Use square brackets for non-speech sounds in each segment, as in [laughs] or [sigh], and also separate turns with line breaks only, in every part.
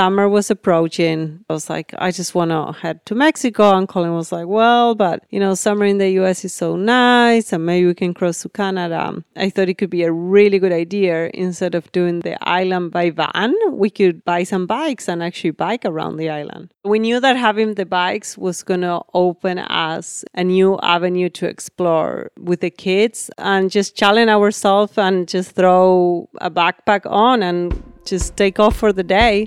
summer was approaching. I was like, I just want to head to Mexico. And Colin was like, well, but you know, summer in the US is so nice and maybe we can cross to Canada. I thought it could be a really good idea. Instead of doing the island by van, we could buy some bikes and actually bike around the island. We knew that having the bikes was going to open us a new avenue to explore with the kids and just challenge ourselves and just throw a backpack on and just take off for the day.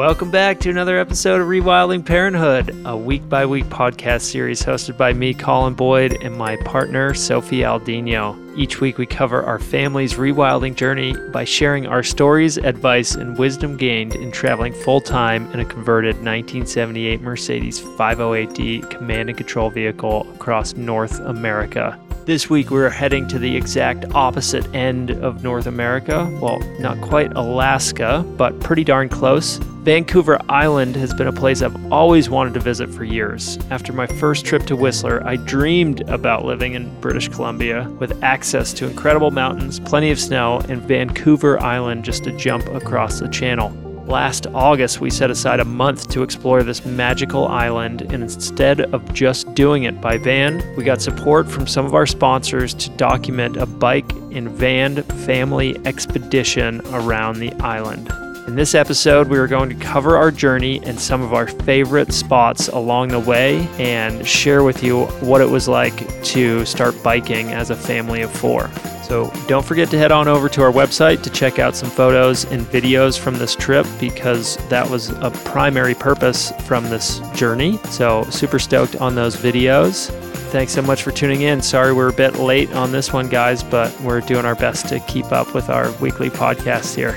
Welcome back to another episode of Rewilding Parenthood, a week by week podcast series hosted by me, Colin Boyd, and my partner, Sophie Aldino. Each week, we cover our family's rewilding journey by sharing our stories, advice, and wisdom gained in traveling full time in a converted 1978 Mercedes 508D command and control vehicle across North America. This week, we're heading to the exact opposite end of North America. Well, not quite Alaska, but pretty darn close. Vancouver Island has been a place I've always wanted to visit for years. After my first trip to Whistler, I dreamed about living in British Columbia with access to incredible mountains, plenty of snow, and Vancouver Island just a jump across the channel. Last August, we set aside a month to explore this magical island, and instead of just doing it by van, we got support from some of our sponsors to document a bike and van family expedition around the island. In this episode, we are going to cover our journey and some of our favorite spots along the way and share with you what it was like to start biking as a family of four. So don't forget to head on over to our website to check out some photos and videos from this trip because that was a primary purpose from this journey. So super stoked on those videos. Thanks so much for tuning in. Sorry we're a bit late on this one, guys, but we're doing our best to keep up with our weekly podcast here.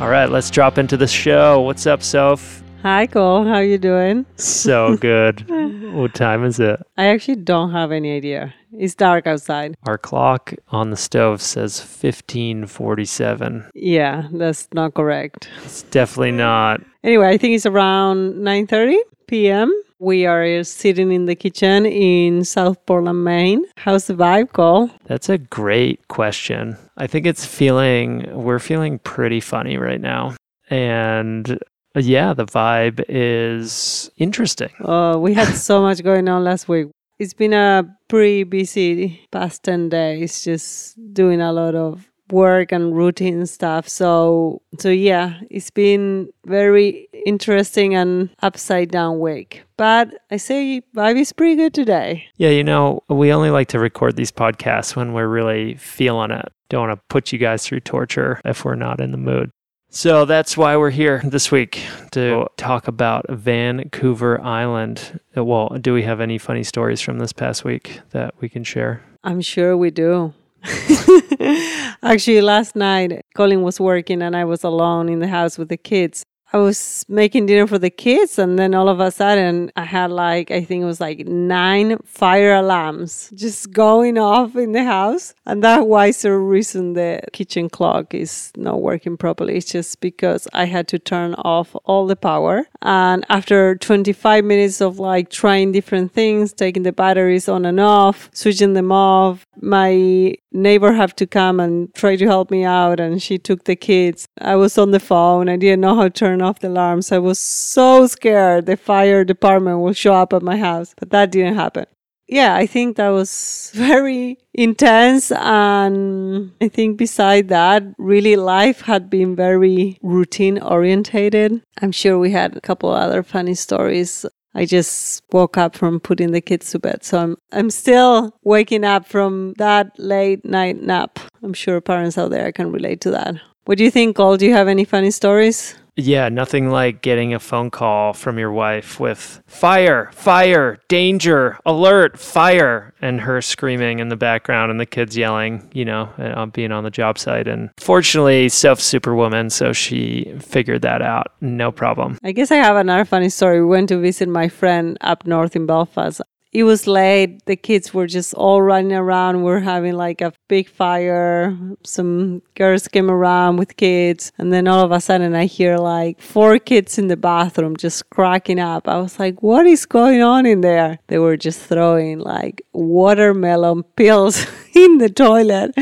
All right, let's drop into the show. What's up, Soph?
Hi, Cole. How you doing?
So [laughs] good. what time is it?
I actually don't have any idea. It's dark outside.
Our clock on the stove says 1547.
Yeah, that's not correct.
It's definitely not.
Anyway, I think it's around 9:30 p.m. We are sitting in the kitchen in South Portland, Maine. How's the vibe, Cole?
That's a great question. I think it's feeling we're feeling pretty funny right now. And uh, yeah, the vibe is interesting.
Oh, we had [laughs] so much going on last week. It's been a pretty busy past 10 days, just doing a lot of work and routine stuff. So, so yeah, it's been very interesting and upside down week. But I say vibe is pretty good today.
Yeah, you know, we only like to record these podcasts when we're really feeling it. Don't want to put you guys through torture if we're not in the mood. So that's why we're here this week to talk about Vancouver Island. Well, do we have any funny stories from this past week that we can share?
I'm sure we do. [laughs] Actually, last night, Colin was working and I was alone in the house with the kids. I was making dinner for the kids, and then all of a sudden, I had like, I think it was like nine fire alarms just going off in the house. And that was the reason the kitchen clock is not working properly. It's just because I had to turn off all the power. And after 25 minutes of like trying different things, taking the batteries on and off, switching them off, my neighbor had to come and try to help me out and she took the kids. I was on the phone. I didn't know how to turn off the alarms. I was so scared the fire department will show up at my house but that didn't happen. Yeah i think that was [laughs] very intense and i think beside that really life had been very routine orientated i'm sure we had a couple other funny stories I just woke up from putting the kids to bed. So I'm I'm still waking up from that late night nap. I'm sure parents out there can relate to that. What do you think, Cole? Do you have any funny stories?
Yeah, nothing like getting a phone call from your wife with fire, fire, danger, alert, fire, and her screaming in the background and the kids yelling, you know, on uh, being on the job site. And fortunately, Soph Superwoman, so she figured that out. No problem.
I guess I have another funny story. We went to visit my friend up north in Belfast it was late. The kids were just all running around. We're having like a big fire. Some girls came around with kids. And then all of a sudden I hear like four kids in the bathroom just cracking up. I was like, what is going on in there? They were just throwing like watermelon pills [laughs] in the toilet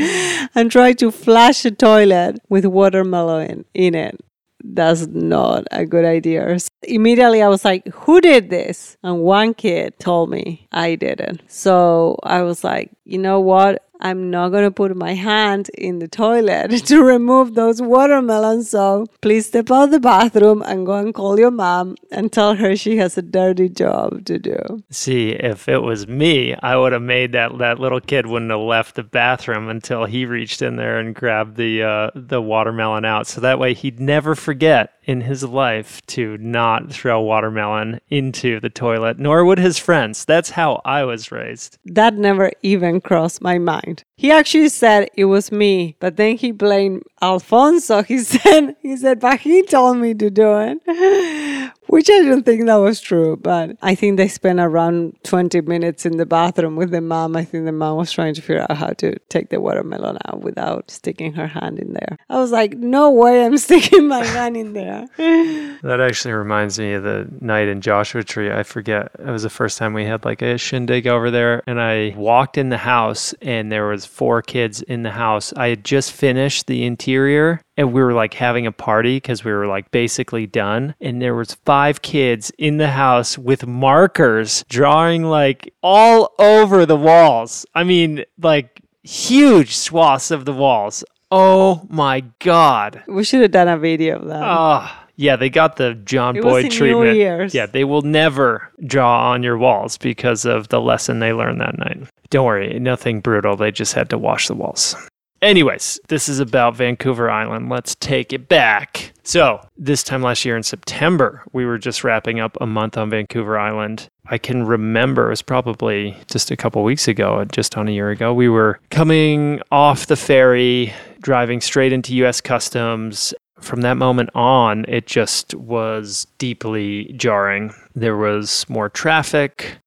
and trying to flush the toilet with watermelon in it that's not a good idea. So immediately I was like, who did this? And one kid told me I didn't. So I was like, you know what? I'm not going to put my hand in the toilet [laughs] to remove those watermelons. So please step out of the bathroom and go and call your mom and tell her she has a dirty job to do.
See, if it was me, I would have made that that little kid wouldn't have left the bathroom until he reached in there and grabbed the uh, the watermelon out. So that way he'd never forget in his life to not throw watermelon into the toilet, nor would his friends. That's how I was raised.
That never even crossed my mind. He actually said it was me, but then he blamed Alfonso. He [laughs] said, he said, but he told me to do it. [laughs] Which I don't think that was true, but I think they spent around 20 minutes in the bathroom with the mom. I think the mom was trying to figure out how to take the watermelon out without sticking her hand in there. I was like, no way I'm [laughs] sticking my hand in there.
That actually reminds me of the night in Joshua Tree. I forget, it was the first time we had like a shindig over there, and I walked in the house, and there was four kids in the house. I had just finished the interior and we were like having a party because we were like basically done and there was five kids in the house with markers drawing like all over the walls i mean like huge swaths of the walls oh my god
We should have done a video of that.
oh yeah they got the john
It
boyd treatment
Year's.
yeah they will never draw on your walls because of the lesson they learned that night don't worry nothing brutal they just had to wash the walls Anyways, this is about Vancouver Island. Let's take it back. So, this time last year in September, we were just wrapping up a month on Vancouver Island. I can remember it was probably just a couple weeks ago, just on a year ago. We were coming off the ferry, driving straight into US Customs. From that moment on, it just was deeply jarring. There was more traffic.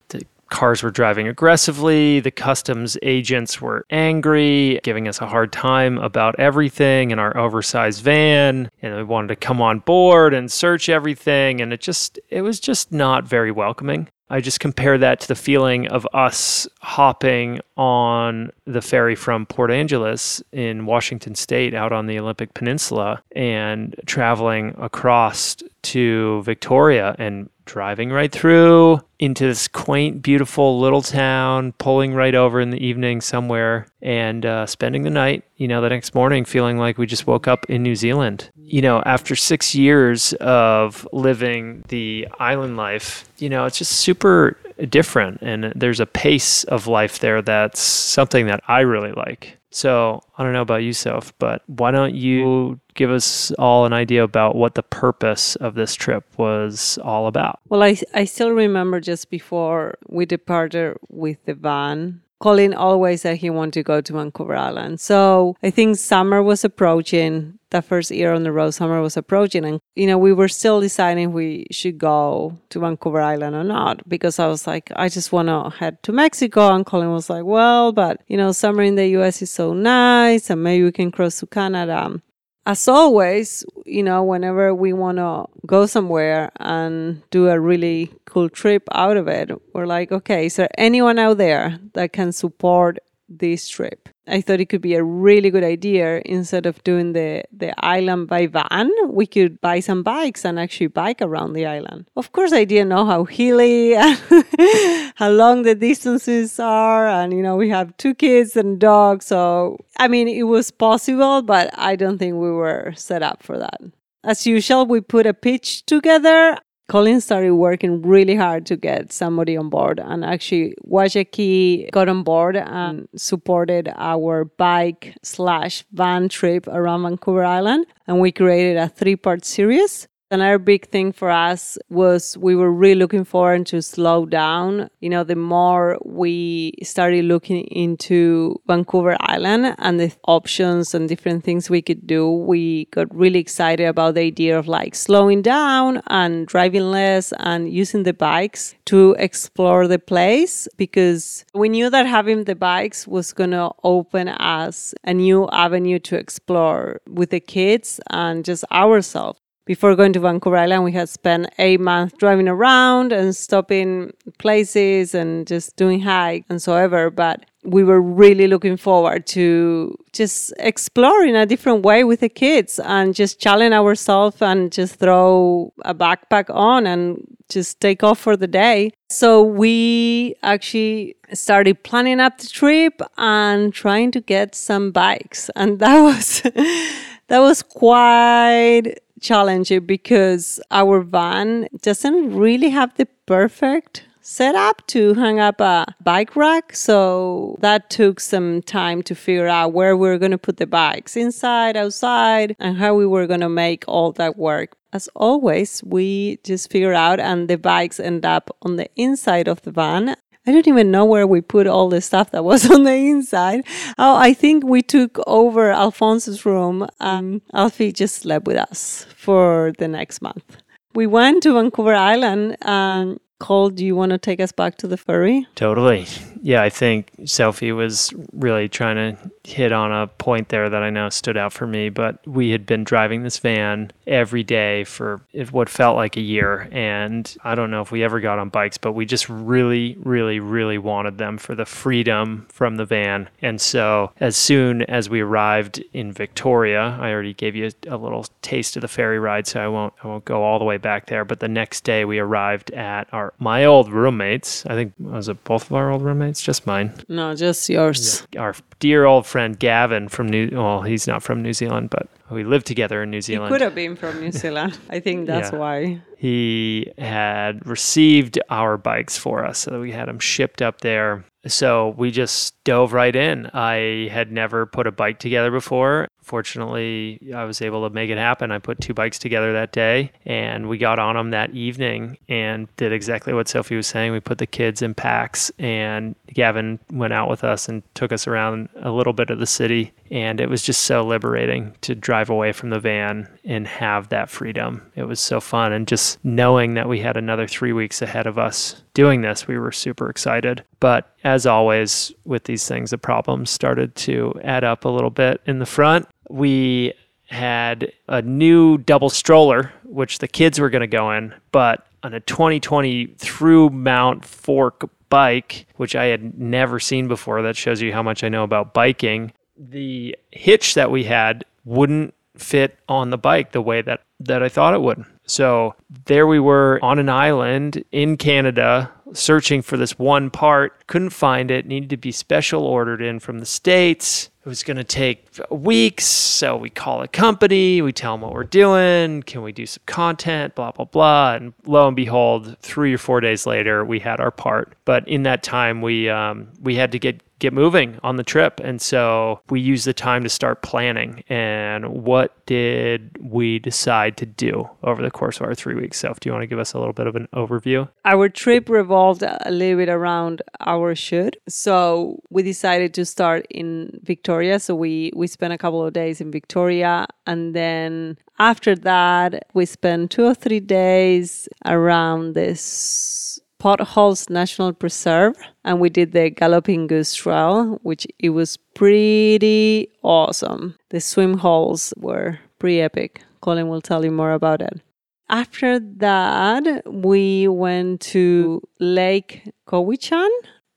Cars were driving aggressively. The customs agents were angry, giving us a hard time about everything in our oversized van. And they wanted to come on board and search everything. And it just, it was just not very welcoming. I just compare that to the feeling of us hopping on the ferry from Port Angeles in Washington State out on the Olympic Peninsula and traveling across to Victoria and driving right through into this quaint, beautiful little town, pulling right over in the evening somewhere and uh, spending the night, you know, the next morning feeling like we just woke up in New Zealand. You know, after six years of living the island life, you know, it's just super different. And there's a pace of life there that's something that I really like. So I don't know about you, Soph, but why don't you give us all an idea about what the purpose of this trip was all about?
Well, I, I still remember just before we departed with the van, Colin always said he wanted to go to Vancouver Island. So I think summer was approaching. That first year on the road, summer was approaching. And, you know, we were still deciding we should go to Vancouver Island or not because I was like, I just want to head to Mexico. And Colin was like, well, but, you know, summer in the US is so nice and maybe we can cross to Canada as always, you know, whenever we want to go somewhere and do a really cool trip out of it, we're like, okay, is there anyone out there that can support this trip? I thought it could be a really good idea instead of doing the, the island by van, we could buy some bikes and actually bike around the island. Of course, I didn't know how hilly [laughs] how long the distances are. And, you know, we have two kids and dogs. So, I mean, it was possible, but I don't think we were set up for that. As usual, we put a pitch together Colin started working really hard to get somebody on board, and actually, Wajaki got on board and supported our bike slash van trip around Vancouver Island. And we created a three part series. Another big thing for us was we were really looking forward to slow down. You know, the more we started looking into Vancouver Island and the options and different things we could do, we got really excited about the idea of like slowing down and driving less and using the bikes to explore the place because we knew that having the bikes was going to open us a new avenue to explore with the kids and just ourselves before going to Vancouver Island, we had spent eight months driving around and stopping places and just doing hike and so ever. But we were really looking forward to just exploring in a different way with the kids and just challenge ourselves and just throw a backpack on and just take off for the day. So we actually started planning up the trip and trying to get some bikes. And that was [laughs] that was quite challenging because our van doesn't really have the perfect setup to hang up a bike rack. So that took some time to figure out where we are going to put the bikes inside, outside, and how we were going to make all that work. As always, we just figure out, and the bikes end up on the inside of the van. I don't even know where we put all the stuff that was [laughs] on the inside. Oh, I think we took over Alfonso's room. and Alfie just slept with us for the next month. We went to Vancouver Island and Cole, do you want to take us back to the ferry?
Totally. Yeah, I think Sophie was really trying to hit on a point there that I know stood out for me. But we had been driving this van every day for what felt like a year. And I don't know if we ever got on bikes, but we just really, really, really wanted them for the freedom from the van. And so as soon as we arrived in Victoria, I already gave you a, a little taste of the ferry ride, so I won't I won't go all the way back there. But the next day we arrived at our my old roommates. I think was it both of our old roommates? Just mine.
No, just yours.
Yeah, our dear old friend Gavin from New. Well, he's not from New Zealand, but we lived together in New Zealand.
He could have been from New Zealand. [laughs] I think that's yeah. why.
He had received our bikes for us, so we had them shipped up there. So we just dove right in. I had never put a bike together before, fortunately, I was able to make it happen. I put two bikes together that day and we got on them that evening and did exactly what Sophie was saying. We put the kids in packs and Gavin went out with us and took us around a little bit of the city. And it was just so liberating to drive away from the van and have that freedom. It was so fun. And just knowing that we had another three weeks ahead of us doing this, we were super excited. But as always with these things, the problems started to add up a little bit in the front we had a new double stroller, which the kids were going to go in, but on a 2020 through mount fork bike, which I had never seen before. That shows you how much I know about biking. The hitch that we had wouldn't fit on the bike the way that, that I thought it would. So there we were on an island in Canada searching for this one part, couldn't find it, needed to be special ordered in from the States it was going to take weeks. So we call a company, we tell them what we're doing, can we do some content, blah, blah, blah. And lo and behold, three or four days later, we had our part. But in that time, we, um, we had to get get moving on the trip. And so we used the time to start planning. And what did we decide to do over the course of our three weeks? So, do you want to give us a little bit of an overview?
Our trip revolved a little bit around our shoot. So we decided to start in Victoria. So we, we spent a couple of days in Victoria. And then after that, we spent two or three days around this Potholes National Preserve and we did the Galloping Goose Trail, which it was pretty awesome. The swim holes were pretty epic. Colin will tell you more about it. After that, we went to Lake Cowichan.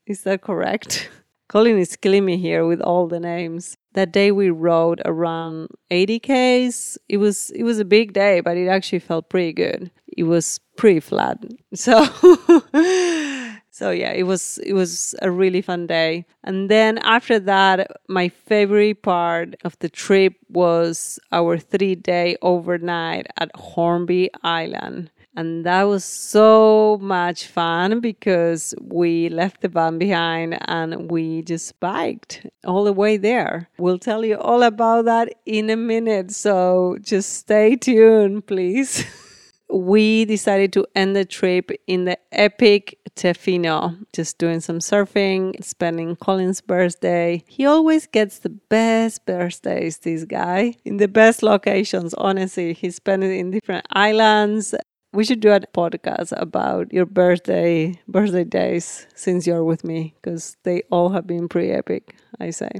Is that correct? [laughs] Colin is killing me here with all the names. That day we rode around 80 k's. It was it was a big day, but it actually felt pretty good. It was pretty flat. So [laughs] So yeah, it was it was a really fun day. And then after that, my favorite part of the trip was our 3-day overnight at Hornby Island. And that was so much fun because we left the van behind and we just biked all the way there. We'll tell you all about that in a minute. So just stay tuned, please. [laughs] we decided to end the trip in the epic Tofino, just doing some surfing, spending Colin's birthday. He always gets the best birthdays, this guy, in the best locations, honestly. He spent it in different islands. We should do a podcast about your birthday birthday days since you're with me because they all have been pretty epic, I say.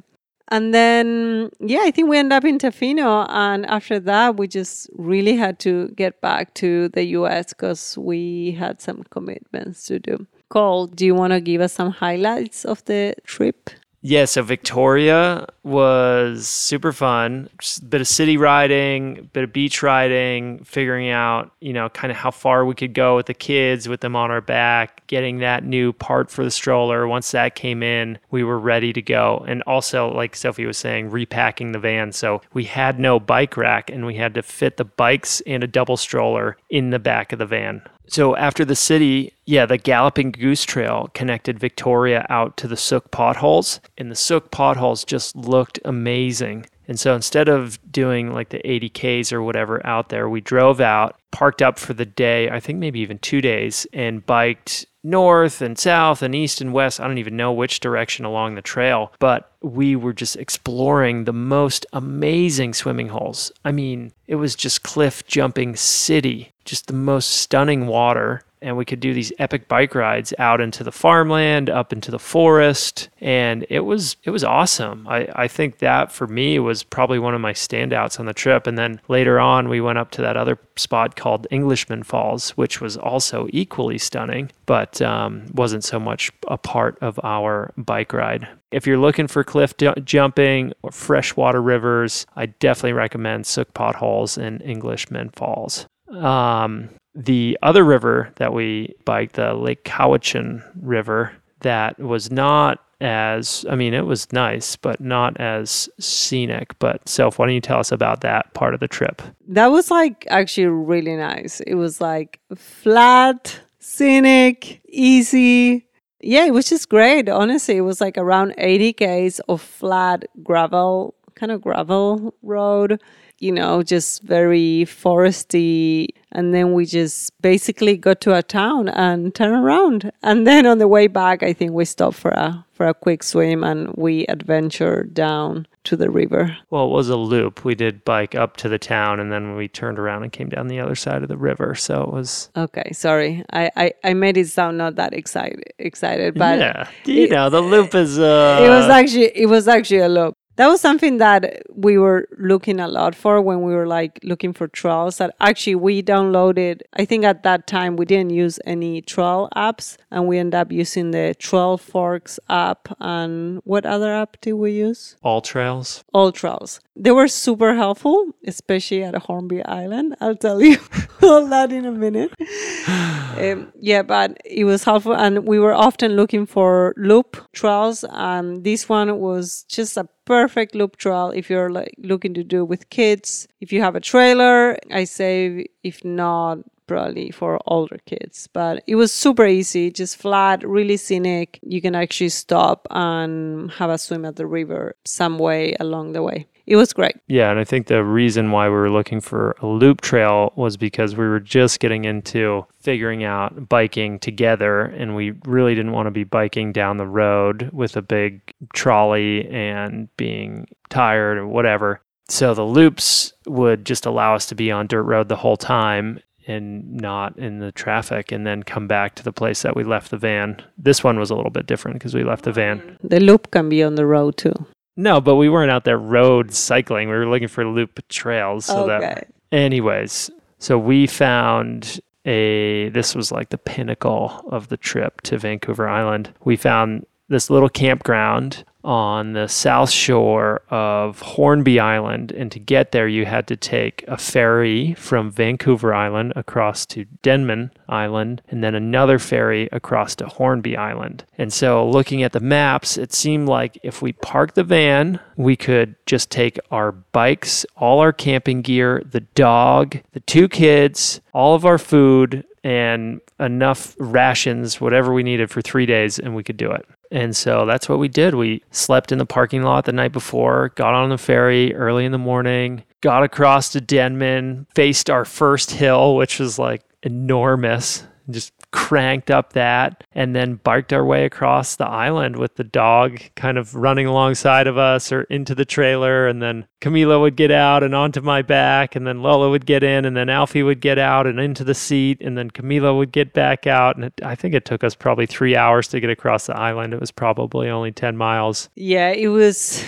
And then, yeah, I think we end up in Tofino. And after that, we just really had to get back to the US because we had some commitments to do. Cole, do you want to give us some highlights of the trip?
Yeah, so Victoria was super fun. Just a bit of city riding, bit of beach riding, figuring out, you know, kind of how far we could go with the kids with them on our back, getting that new part for the stroller. Once that came in, we were ready to go. And also, like Sophie was saying, repacking the van. So we had no bike rack and we had to fit the bikes and a double stroller in the back of the van. So after the city, yeah, the Galloping Goose Trail connected Victoria out to the Sooke potholes, and the Sooke potholes just looked amazing. And so instead of doing like the 80Ks or whatever out there, we drove out, parked up for the day, I think maybe even two days, and biked north and south and east and west. I don't even know which direction along the trail, but we were just exploring the most amazing swimming holes. I mean, it was just cliff jumping city, just the most stunning water and we could do these epic bike rides out into the farmland, up into the forest, and it was it was awesome. I, I think that for me was probably one of my standouts on the trip. And then later on, we went up to that other spot called Englishman Falls, which was also equally stunning, but um, wasn't so much a part of our bike ride. If you're looking for cliff ju- jumping or freshwater rivers, I definitely recommend Sooke Potholes and Englishman Falls. Um, the other river that we biked, the Lake Cowichan River, that was not as I mean, it was nice, but not as scenic. But Soph, why don't you tell us about that part of the trip?
That was like actually really nice. It was like flat, scenic, easy. Yeah, it was just great. Honestly, it was like around 80 k's of flat gravel, kind of gravel road you know, just very foresty. And then we just basically got to a town and turn around. And then on the way back, I think we stopped for a for a quick swim and we adventured down to the river.
Well, it was a loop. We did bike up to the town and then we turned around and came down the other side of the river. So it was
Okay, sorry. I, I, I made it sound not that excited excited, but
Yeah. You
it-
know, the loop is uh [laughs]
it was actually it was actually a loop. That was something that we were looking a lot for when we were like looking for trails. That actually we downloaded. I think at that time we didn't use any trail apps, and we ended up using the Trailforks app. And what other app did we use?
AllTrails.
All Trails. They were super helpful, especially at Hornby Island. I'll tell you [laughs] all that in a minute. [sighs] Um, yeah, but it was helpful, and we were often looking for loop trails. And this one was just a perfect loop trail if you're like looking to do with kids. If you have a trailer, I say if not probably for older kids. But it was super easy, just flat, really scenic. You can actually stop and have a swim at the river some way along the way. It was great.
Yeah, and I think the reason why we were looking for a loop trail was because we were just getting into figuring out biking together and we really didn't want to be biking down the road with a big trolley and being tired or whatever. So the loops would just allow us to be on dirt road the whole time and not in the traffic and then come back to the place that we left the van. This one was a little bit different because we left the van.
The loop can be on the road too.
No, but we weren't out there road cycling. We were looking for loop trails so that
okay.
Anyways, so we found a this was like the pinnacle of the trip to Vancouver Island. We found this little campground on the south shore of Hornby Island and to get there you had to take a ferry from Vancouver Island across to Denman Island and then another ferry across to Hornby Island. And so looking at the maps it seemed like if we parked the van we could just take our bikes, all our camping gear, the dog, the two kids, all of our food and enough rations, whatever we needed for three days, and we could do it. And so that's what we did. We slept in the parking lot the night before, got on the ferry early in the morning, got across to Denman, faced our first hill, which was like enormous, just cranked up that, and then biked our way across the island with the dog kind of running alongside of us or into the trailer. And then Camila would get out and onto my back, and then Lola would get in, and then Alfie would get out and into the seat, and then Camila would get back out. And it, I think it took us probably three hours to get across the island. It was probably only 10 miles.
Yeah, it was.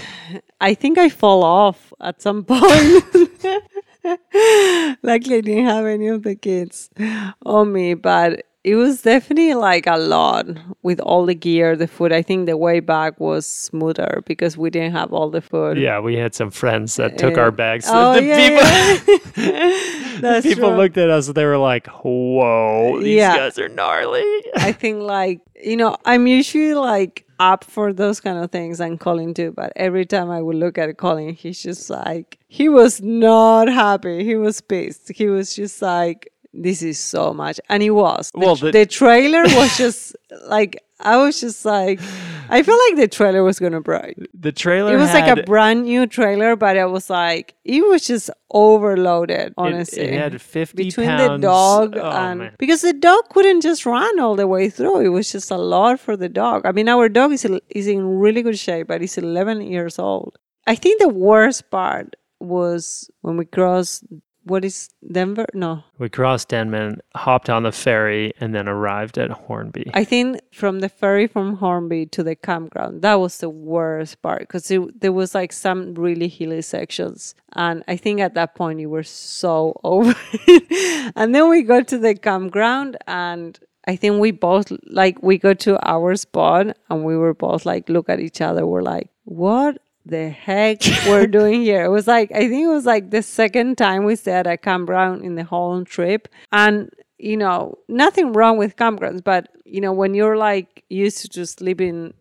I think I fall off at some [laughs] point. [laughs] Luckily, I didn't have any of the kids on me, but it was definitely like a lot with all the gear, the food. I think the way back was smoother because we didn't have all the food.
Yeah, we had some friends that took
Uh,
our bags.
oh,
the
yeah,
people,
yeah. [laughs] [laughs] That's
people
true.
looked at us and they were like, "Whoa, these
Yeah.
guys are gnarly."
I [laughs] think like you know I'm usually like up for those kind of things and Colin too. But every time I would look at Colin, he's just like he was not happy. He was pissed. He was just like this is so much, and it was. The,
Well,
tr-
the-
the trailer was [laughs] just like I was just like I feel like the trailer was gonna break.
The trailer
It was like a brand new trailer, but it was like it was just overloaded.
it-
Honestly,
it, had fifty
between
pounds.
the dog
oh,
and
man.
because the dog couldn't just run all the way through it was just a lot for the dog i mean our dog is is in really good shape but he's 11 years old i think the worst part was when we crossed what is denver no
we crossed Denman, hopped on the ferry, and then arrived at Hornby.
i think from the ferry from hornby to the campground that was the worst part because there was like some really hilly sections and i think at that point you were so [laughs] over it. and then we got to the campground and I think we both like we got to our spot and we were both like look at each other. We're like, what the heck we're doing here? It was like I think it was like the second time we stayed at campground in the whole trip. And you know, nothing wrong with campgrounds, but you know, when you're like used to just living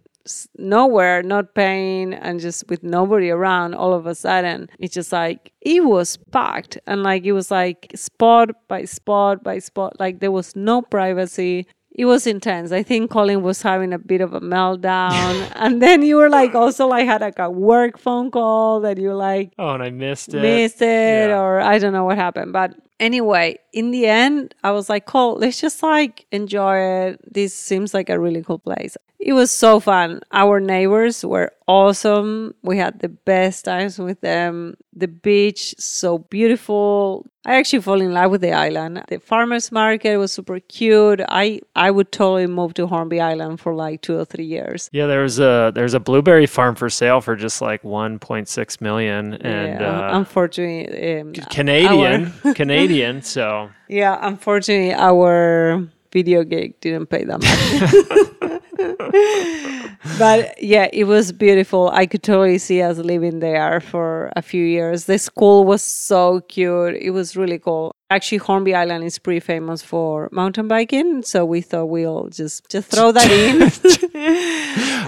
nowhere, not paying, and just with nobody around, all of a sudden, it's just like it was packed, and like it was like spot by spot by spot, like there was no privacy. It was intense. I think Colin was having a bit of a meltdown, [laughs] and then you were like also like had like a work phone call that you like
oh, and I missed it.
missed it
Yeah.
or I don't know what happened. But anyway, in the end, I was like, cool, let's just like enjoy it. This seems like a really cool place. It was so fun. Our neighbors were awesome. We had the best times with them. The beach, so beautiful. I actually fall in love with the island. The farmers market was super cute. I I would totally move to Hornby Island for like two or three years.
Yeah, there's a there's a blueberry farm for sale for just like 1.6 million, and
yeah,
uh,
unfortunately, um,
Canadian, [laughs] Canadian. So
Yeah, unfortunately, our video gig didn't pay that much. [laughs] but yeah, it was beautiful. I could totally see us living there for a few years. The school was so cute. It was really cool. Actually, Hornby Island is pretty famous for mountain biking, so we thought we'll just just throw that in. [laughs]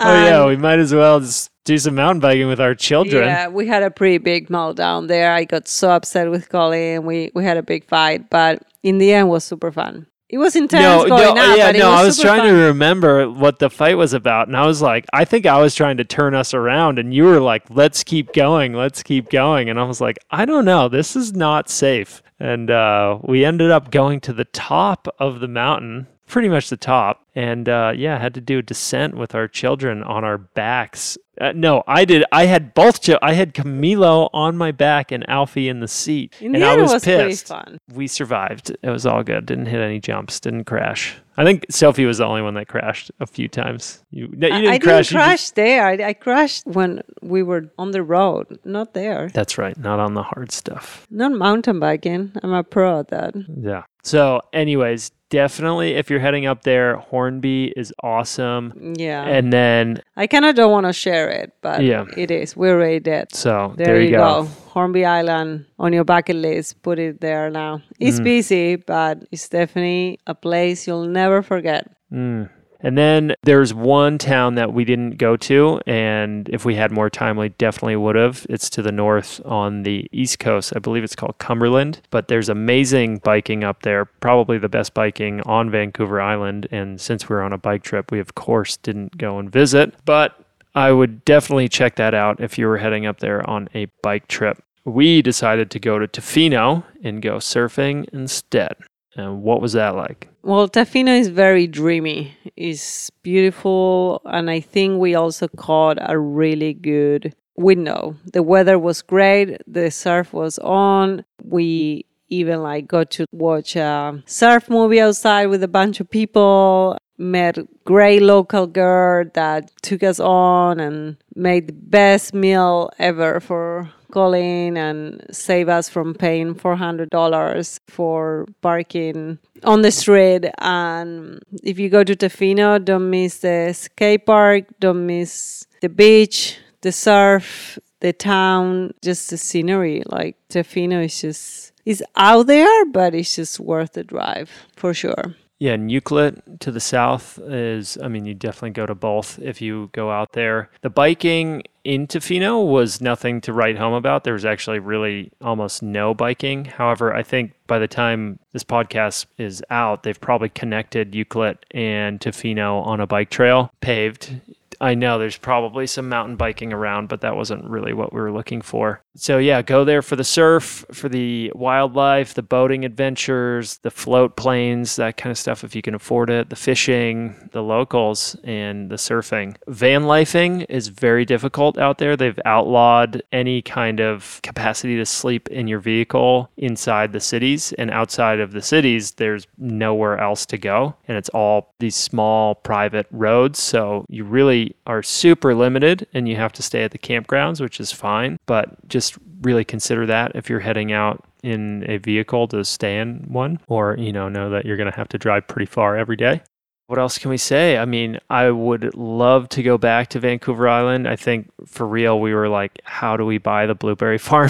oh yeah, um, we might as well just do some mountain biking with our children.
Yeah, we had a pretty big meltdown there. I got so upset with Colin. We we had a big fight, but in the end, it was super fun. It was intense
No,
going
no,
up,
yeah,
but it
no.
was
I was trying
fun.
to remember what the fight was about, and I was like, I think I was trying to turn us around, and you were like, "Let's keep going, let's keep going," and I was like, I don't know, this is not safe, and uh, we ended up going to the top of the mountain, pretty much the top, and uh, yeah, had to do a descent with our children on our backs. Uh, no, I did. I had both. I had Camilo on my back and Alfie in the seat, and I was,
was
pissed we survived. It was all good. Didn't hit any jumps. Didn't crash. I think Sophie was the only one that crashed a few times. You, no, you
I-
didn't
I
crash.
didn't
you just-
crash there. I, I crashed when we were on the road, not there.
That's right. Not on the hard stuff.
Not mountain biking. I'm a pro at that.
Yeah. So, anyways, definitely if you're heading up there, Hornby is awesome.
Yeah.
And then,
I kind of don't want to share it, but
Yeah.
it is. We're already dead.
so
There, you go. Hornby Island on your bucket list. Put it there now. It's
Mm.
busy, but it's definitely a place you'll never forget.
Mm. And then there's one town that we didn't go to, and if we had more time, we definitely would have. It's to the north on the east coast. I believe it's called Cumberland, but there's amazing biking up there, probably the best biking on Vancouver Island. And since we were on a bike trip, we of course didn't go and visit, but I would definitely check that out if you were heading up there on a bike trip. We decided to go to Tofino and go surfing instead. And what was that like?
Well, Tofino is very dreamy. It's beautiful, and I think we also caught a really good window. The weather was great. The surf was on. We even like got to watch a surf movie outside with a bunch of people. Met great local girl that took us on and made the best meal ever for Colin and save us from paying $400 for parking on the street. And if you go to Tofino, don't miss the skate park, don't miss the beach, the surf, the town, just the scenery. Like Tofino is just, it's out there, but it's just worth the drive for sure.
Yeah, and Ucluelet to the south is, I mean, you definitely go to both if you go out there. The biking in Tofino was nothing to write home about. There was actually really almost no biking. However, I think by the time this podcast is out, they've probably connected Ucluelet and Tofino on a bike trail, paved. I know there's probably some mountain biking around, but that wasn't really what we were looking for. So, yeah, go there for the surf, for the wildlife, the boating adventures, the float planes, that kind of stuff if you can afford it, the fishing, the locals, and the surfing. Van lifing is very difficult out there. They've outlawed any kind of capacity to sleep in your vehicle inside the cities, and outside of the cities, there's nowhere else to go. And it's all these small private roads. So, you really are super limited and you have to stay at the campgrounds, which is fine. But just really consider that if you're heading out in a vehicle to stay in one, or, you know, know that you're going to have to drive pretty far every day. What else can we say? I mean, I would love to go back to Vancouver Island. I think for real, we were like, how do we buy the blueberry [laughs] farm?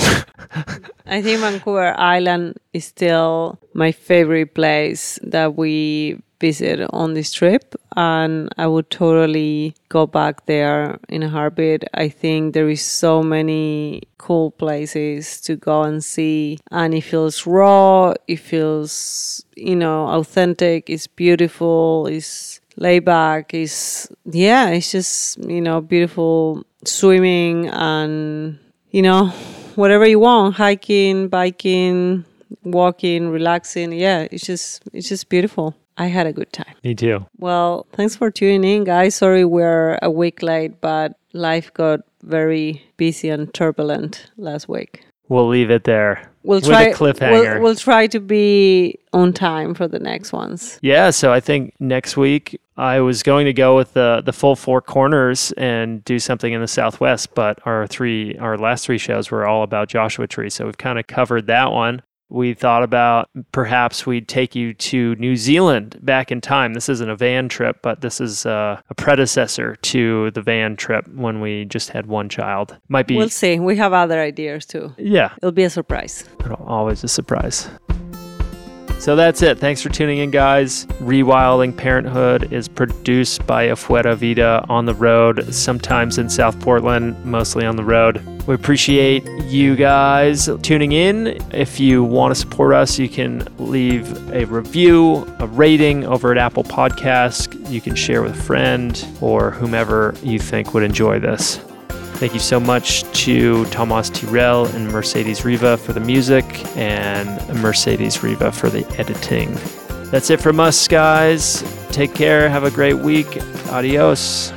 I think Vancouver Island is still my favorite place that we visit on this trip and I would totally go back there in a heartbeat. I think there is so many cool places to go and see and it feels raw, it feels, you know, authentic, it's beautiful, it's laid back, it's yeah, it's just, you know, beautiful swimming and you know, whatever you want, hiking, biking, walking, relaxing. Yeah, it's just it's just beautiful. I had a good time.
Me too.
Well, thanks for tuning in, guys. Sorry we're a week late, but life got very busy and turbulent last week.
We'll leave it there.
We'll
with
try
a cliffhanger.
We'll, we'll try to be on time for the next ones.
Yeah, so I think next week I was going to go with the the full four corners and do something in the Southwest, but our three our last three shows were all about Joshua Tree, so we've kind of covered that one we thought about perhaps we'd take you to New Zealand back in time. This isn't a van trip, but this is uh, a predecessor to the van trip when we just had one child. Might be.
We'll see. We have other ideas too.
Yeah.
It'll be a surprise.
Always a surprise. So that's it. Thanks for tuning in, guys. Rewilding Parenthood is produced by Afuera Vida on the road, sometimes in South Portland, mostly on the road. We appreciate you guys tuning in. If you want to support us, you can leave a review, a rating over at Apple Podcasts. You can share with a friend or whomever you think would enjoy this. Thank you so much to Tomas Tyrell and Mercedes Riva for the music and Mercedes Riva for the editing. That's it from us, guys. Take care. Have a great week. Adios.